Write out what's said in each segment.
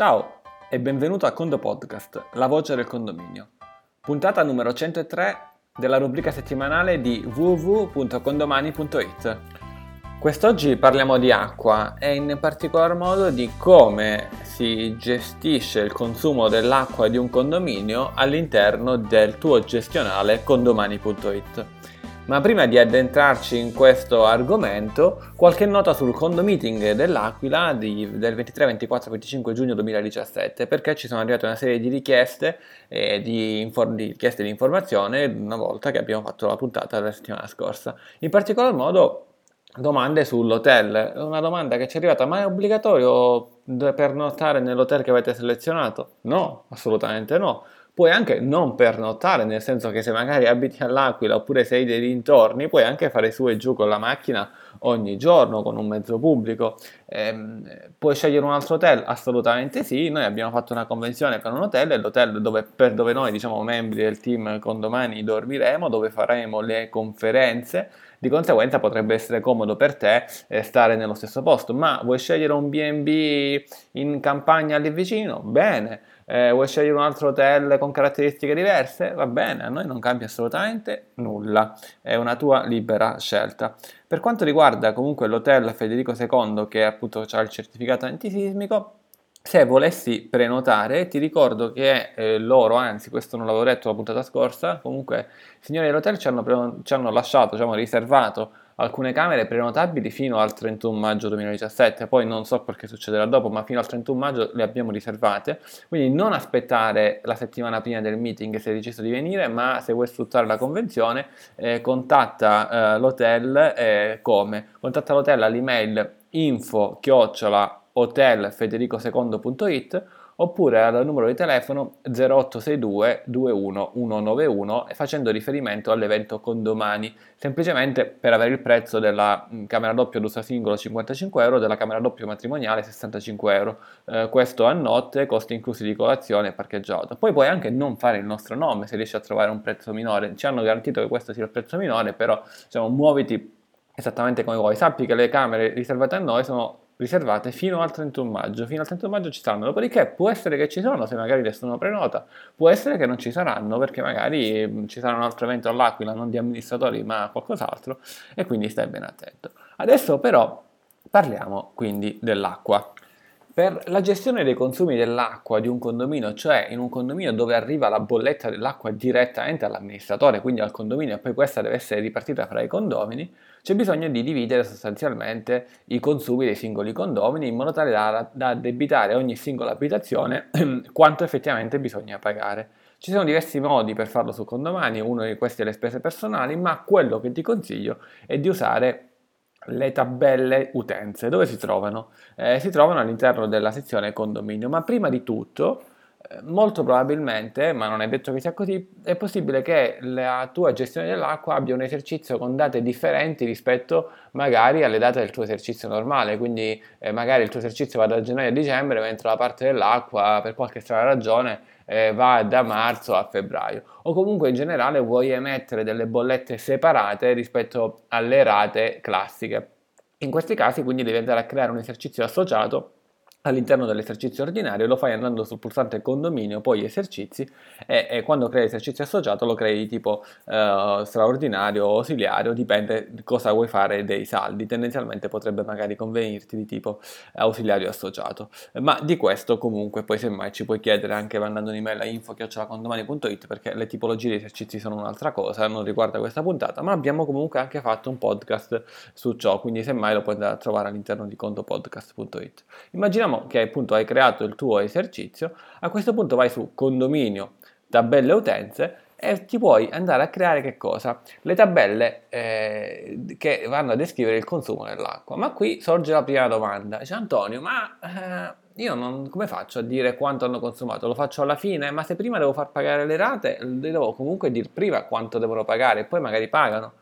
Ciao e benvenuto a Condo Podcast, la voce del condominio. Puntata numero 103 della rubrica settimanale di www.condomani.it. Quest'oggi parliamo di acqua e in particolar modo di come si gestisce il consumo dell'acqua di un condominio all'interno del tuo gestionale condomani.it. Ma prima di addentrarci in questo argomento, qualche nota sul condomeeting dell'Aquila di, del 23, 24, 25 giugno 2017, perché ci sono arrivate una serie di richieste, eh, di, infor- di richieste di informazione una volta che abbiamo fatto la puntata della settimana scorsa. In particolar modo domande sull'hotel. Una domanda che ci è arrivata, ma è obbligatorio pernottare nell'hotel che avete selezionato? No, assolutamente no. Puoi anche non pernottare, nel senso che se magari abiti all'Aquila oppure sei dei dintorni, puoi anche fare su e giù con la macchina ogni giorno con un mezzo pubblico. Eh, puoi scegliere un altro hotel? Assolutamente sì. Noi abbiamo fatto una convenzione con un hotel, è l'hotel dove, per dove noi, diciamo, membri del team condomani dormiremo, dove faremo le conferenze di conseguenza potrebbe essere comodo per te eh, stare nello stesso posto, ma vuoi scegliere un B&B in campagna lì vicino? Bene. Eh, vuoi scegliere un altro hotel con caratteristiche diverse? Va bene, a noi non cambia assolutamente nulla, è una tua libera scelta. Per quanto riguarda comunque l'hotel Federico II che appunto ha il certificato antisismico, se volessi prenotare, ti ricordo che eh, loro, anzi questo non l'avevo detto la puntata scorsa, comunque i signori dell'hotel ci hanno, ci hanno lasciato, ci hanno riservato alcune camere prenotabili fino al 31 maggio 2017, poi non so perché succederà dopo, ma fino al 31 maggio le abbiamo riservate, quindi non aspettare la settimana prima del meeting se hai deciso di venire, ma se vuoi sfruttare la convenzione eh, contatta eh, l'hotel eh, come? Contatta l'hotel all'email info chiocciola hotelfedericosecondo.it oppure al numero di telefono 0862 21191 facendo riferimento all'evento condomani, semplicemente per avere il prezzo della mm, camera doppia d'uso singolo 55 euro, della camera doppia matrimoniale 65 euro, eh, questo a notte, costi inclusi di colazione e parcheggiato. Poi puoi anche non fare il nostro nome se riesci a trovare un prezzo minore, ci hanno garantito che questo sia il prezzo minore, però diciamo muoviti esattamente come vuoi, sappi che le camere riservate a noi sono riservate fino al 31 maggio. Fino al 31 maggio ci saranno, dopodiché può essere che ci sono se magari nessuno prenota, può essere che non ci saranno perché magari mm, ci sarà un altro evento all'Aquila, non di amministratori ma qualcos'altro e quindi stai ben attento. Adesso però parliamo quindi dell'acqua. Per la gestione dei consumi dell'acqua di un condominio, cioè in un condominio dove arriva la bolletta dell'acqua direttamente all'amministratore, quindi al condominio, e poi questa deve essere ripartita fra i condomini, c'è bisogno di dividere sostanzialmente i consumi dei singoli condomini in modo tale da, da addebitare ogni singola abitazione quanto effettivamente bisogna pagare. Ci sono diversi modi per farlo su condomani, uno di questi è le spese personali, ma quello che ti consiglio è di usare le tabelle utenze. Dove si trovano? Eh, si trovano all'interno della sezione condominio, ma prima di tutto, eh, molto probabilmente, ma non è detto che sia così, è possibile che la tua gestione dell'acqua abbia un esercizio con date differenti rispetto magari alle date del tuo esercizio normale, quindi eh, magari il tuo esercizio va da gennaio a dicembre, mentre la parte dell'acqua per qualche strana ragione eh, va da marzo a febbraio o comunque in generale vuoi emettere delle bollette separate rispetto alle rate classiche. In questi casi quindi devi andare a creare un esercizio associato all'interno dell'esercizio ordinario lo fai andando sul pulsante condominio, poi esercizi e, e quando crei l'esercizio associato lo crei tipo eh, straordinario o ausiliario, dipende cosa vuoi fare dei saldi, tendenzialmente potrebbe magari convenirti di tipo ausiliario associato, ma di questo comunque poi semmai ci puoi chiedere anche mandando un'email a info.condomani.it perché le tipologie di esercizi sono un'altra cosa, non riguarda questa puntata, ma abbiamo comunque anche fatto un podcast su ciò, quindi semmai lo puoi andare a trovare all'interno di contopodcast.it. Immaginiamo Supponiamo che appunto hai creato il tuo esercizio, a questo punto vai su condominio, tabelle utenze e ti puoi andare a creare che cosa? Le tabelle eh, che vanno a descrivere il consumo dell'acqua. Ma qui sorge la prima domanda. Dice Antonio, ma eh, io non, come faccio a dire quanto hanno consumato? Lo faccio alla fine? Ma se prima devo far pagare le rate, devo comunque dire prima quanto devono pagare e poi magari pagano.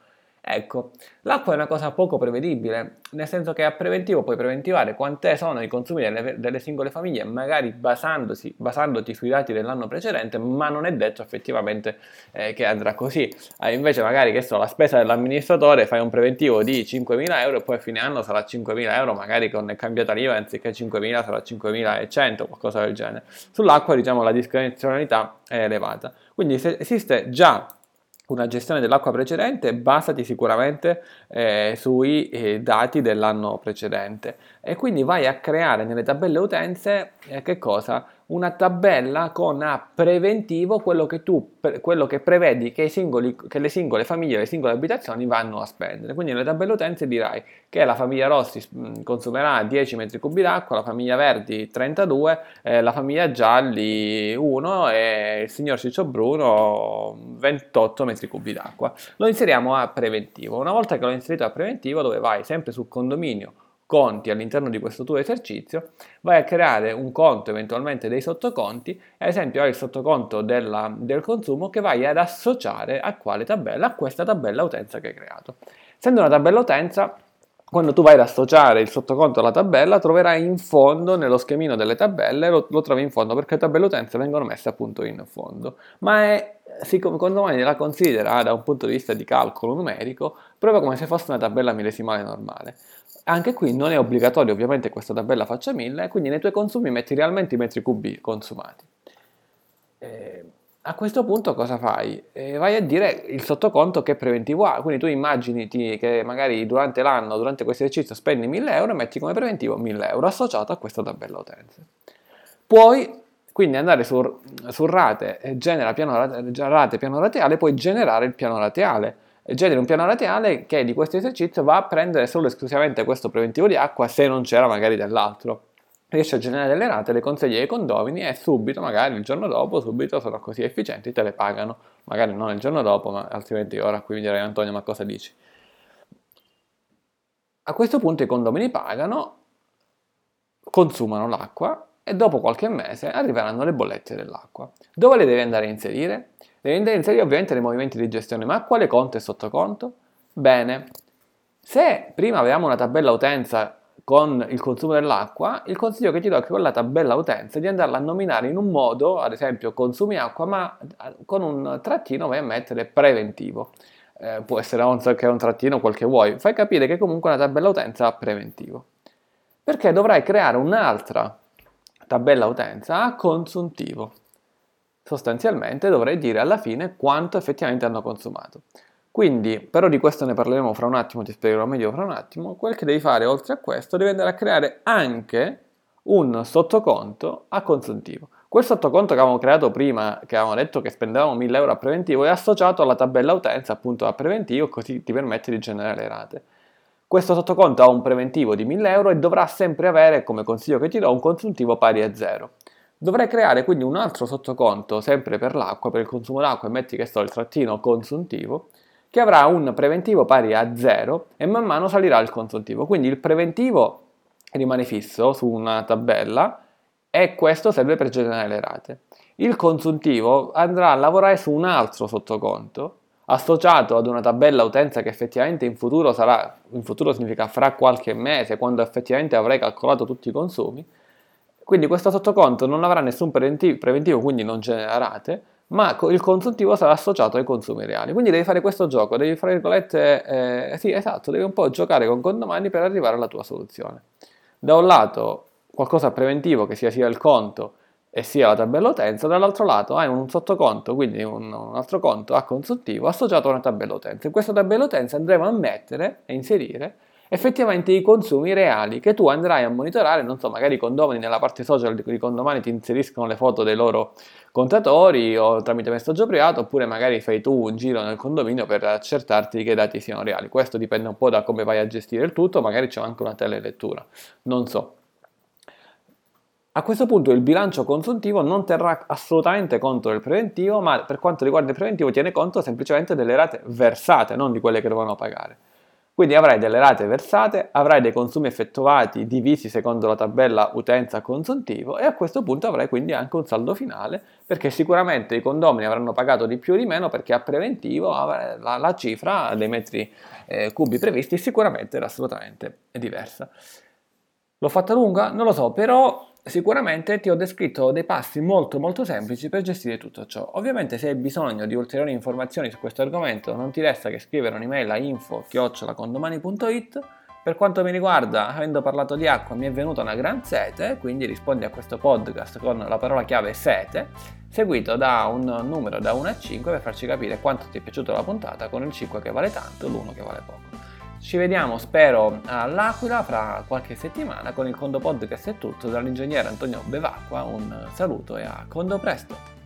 Ecco, l'acqua è una cosa poco prevedibile, nel senso che a preventivo puoi preventivare quanti sono i consumi delle, delle singole famiglie, magari basandoti sui dati dell'anno precedente, ma non è detto effettivamente eh, che andrà così. Eh, invece magari che so, la spesa dell'amministratore fai un preventivo di 5.000 euro e poi a fine anno sarà 5.000 euro, magari con cambiata l'IVA anziché 5.000 sarà 5.100, qualcosa del genere. Sull'acqua diciamo la discrezionalità è elevata. Quindi se esiste già una gestione dell'acqua precedente, basati sicuramente eh, sui eh, dati dell'anno precedente e quindi vai a creare nelle tabelle utenze eh, che cosa? Una tabella con a preventivo quello che tu quello che prevedi che, singoli, che, le singole famiglie, le singole abitazioni vanno a spendere. Quindi nelle tabelle utenze dirai che la famiglia Rossi mm, consumerà 10 metri cubi d'acqua, la famiglia Verdi 32, eh, la famiglia Gialli 1 e il signor Ciccio Bruno 28 metri cubi d'acqua. Lo inseriamo a preventivo. Una volta che l'ho inserito a preventivo, dove vai sempre sul condominio conti all'interno di questo tuo esercizio, vai a creare un conto, eventualmente dei sottoconti, ad esempio hai il sottoconto della, del consumo che vai ad associare a quale tabella? A questa tabella utenza che hai creato. Essendo una tabella utenza, quando tu vai ad associare il sottoconto alla tabella, troverai in fondo, nello schemino delle tabelle, lo, lo trovi in fondo perché le tabelle utenze vengono messe appunto in fondo. Ma è, secondo me la considera da un punto di vista di calcolo numerico proprio come se fosse una tabella millesimale normale. Anche qui non è obbligatorio ovviamente questa tabella faccia 1000, quindi nei tuoi consumi metti realmente i metri cubi consumati. Eh, a questo punto cosa fai? Eh, vai a dire il sottoconto che preventivo ha, quindi tu immagini che magari durante l'anno, durante questo esercizio spendi 1000 euro e metti come preventivo 1000 euro associato a questa tabella utenze. Puoi quindi andare su, su rate, genera piano rate, piano rateale, puoi generare il piano rateale generi un piano rateale che di questo esercizio va a prendere solo e esclusivamente questo preventivo di acqua se non c'era magari dell'altro. Riesci a generare delle rate, le consigli ai condomini e subito, magari il giorno dopo, subito sono così efficienti, te le pagano. Magari non il giorno dopo, ma altrimenti ora qui mi direi Antonio, ma cosa dici? A questo punto i condomini pagano, consumano l'acqua e dopo qualche mese arriveranno le bollette dell'acqua. Dove le devi andare a inserire? Devi inserire ovviamente nei movimenti di gestione, ma a quale conto e sottoconto? Bene, se prima avevamo una tabella utenza con il consumo dell'acqua, il consiglio che ti do è che con la tabella utenza di andarla a nominare in un modo, ad esempio consumi acqua, ma con un trattino vai a mettere preventivo. Eh, può essere anche un trattino quel che vuoi, fai capire che comunque una tabella utenza ha preventivo. Perché dovrai creare un'altra tabella utenza a consuntivo sostanzialmente dovrei dire alla fine quanto effettivamente hanno consumato. Quindi, però di questo ne parleremo fra un attimo, ti spiegherò meglio fra un attimo, quel che devi fare oltre a questo, devi andare a creare anche un sottoconto a consuntivo. Quel sottoconto che avevamo creato prima, che avevamo detto che spendevamo 1000 euro a preventivo, è associato alla tabella utenza appunto a preventivo, così ti permette di generare le rate. Questo sottoconto ha un preventivo di 1000 euro e dovrà sempre avere, come consiglio che ti do, un consuntivo pari a 0. Dovrei creare quindi un altro sottoconto, sempre per l'acqua, per il consumo d'acqua, e metti che sto il trattino consuntivo, che avrà un preventivo pari a 0 e man mano salirà il consuntivo. Quindi il preventivo rimane fisso su una tabella e questo serve per generare le rate. Il consuntivo andrà a lavorare su un altro sottoconto associato ad una tabella utenza che effettivamente in futuro sarà, in futuro significa fra qualche mese, quando effettivamente avrai calcolato tutti i consumi, quindi questo sottoconto non avrà nessun preventivo, quindi non genera rate, ma il consuntivo sarà associato ai consumi reali. Quindi devi fare questo gioco, devi, fra virgolette, eh, sì, esatto, devi un po' giocare con condomani per arrivare alla tua soluzione. Da un lato qualcosa preventivo che sia sia il conto e sia la tabella utenza, dall'altro lato hai un sottoconto, quindi un, un altro conto a consuntivo associato a una tabella utenza. In questa tabella utenza andremo a mettere e inserire effettivamente i consumi reali che tu andrai a monitorare, non so, magari i condomini nella parte social di condomani ti inseriscono le foto dei loro contatori o tramite messaggio privato, oppure magari fai tu un giro nel condominio per accertarti che i dati siano reali. Questo dipende un po' da come vai a gestire il tutto, magari c'è anche una telelettura, non so. A questo punto il bilancio consuntivo non terrà assolutamente conto del preventivo, ma per quanto riguarda il preventivo tiene conto semplicemente delle rate versate, non di quelle che devono pagare. Quindi avrai delle rate versate, avrai dei consumi effettuati divisi secondo la tabella utenza-consuntivo e a questo punto avrai quindi anche un saldo finale perché sicuramente i condomini avranno pagato di più o di meno perché a preventivo la, la cifra dei metri eh, cubi previsti sicuramente era assolutamente diversa. L'ho fatta lunga? Non lo so, però sicuramente ti ho descritto dei passi molto molto semplici per gestire tutto ciò. Ovviamente se hai bisogno di ulteriori informazioni su questo argomento non ti resta che scrivere un'email a info-condomani.it per quanto mi riguarda, avendo parlato di acqua, mi è venuta una gran sete, quindi rispondi a questo podcast con la parola chiave sete, seguito da un numero da 1 a 5 per farci capire quanto ti è piaciuta la puntata con il 5 che vale tanto, l'1 che vale poco. Ci vediamo, spero, all'Aquila fra qualche settimana con il Condo Podcast è tutto dall'ingegnere Antonio Bevacqua. Un saluto e a Condo presto!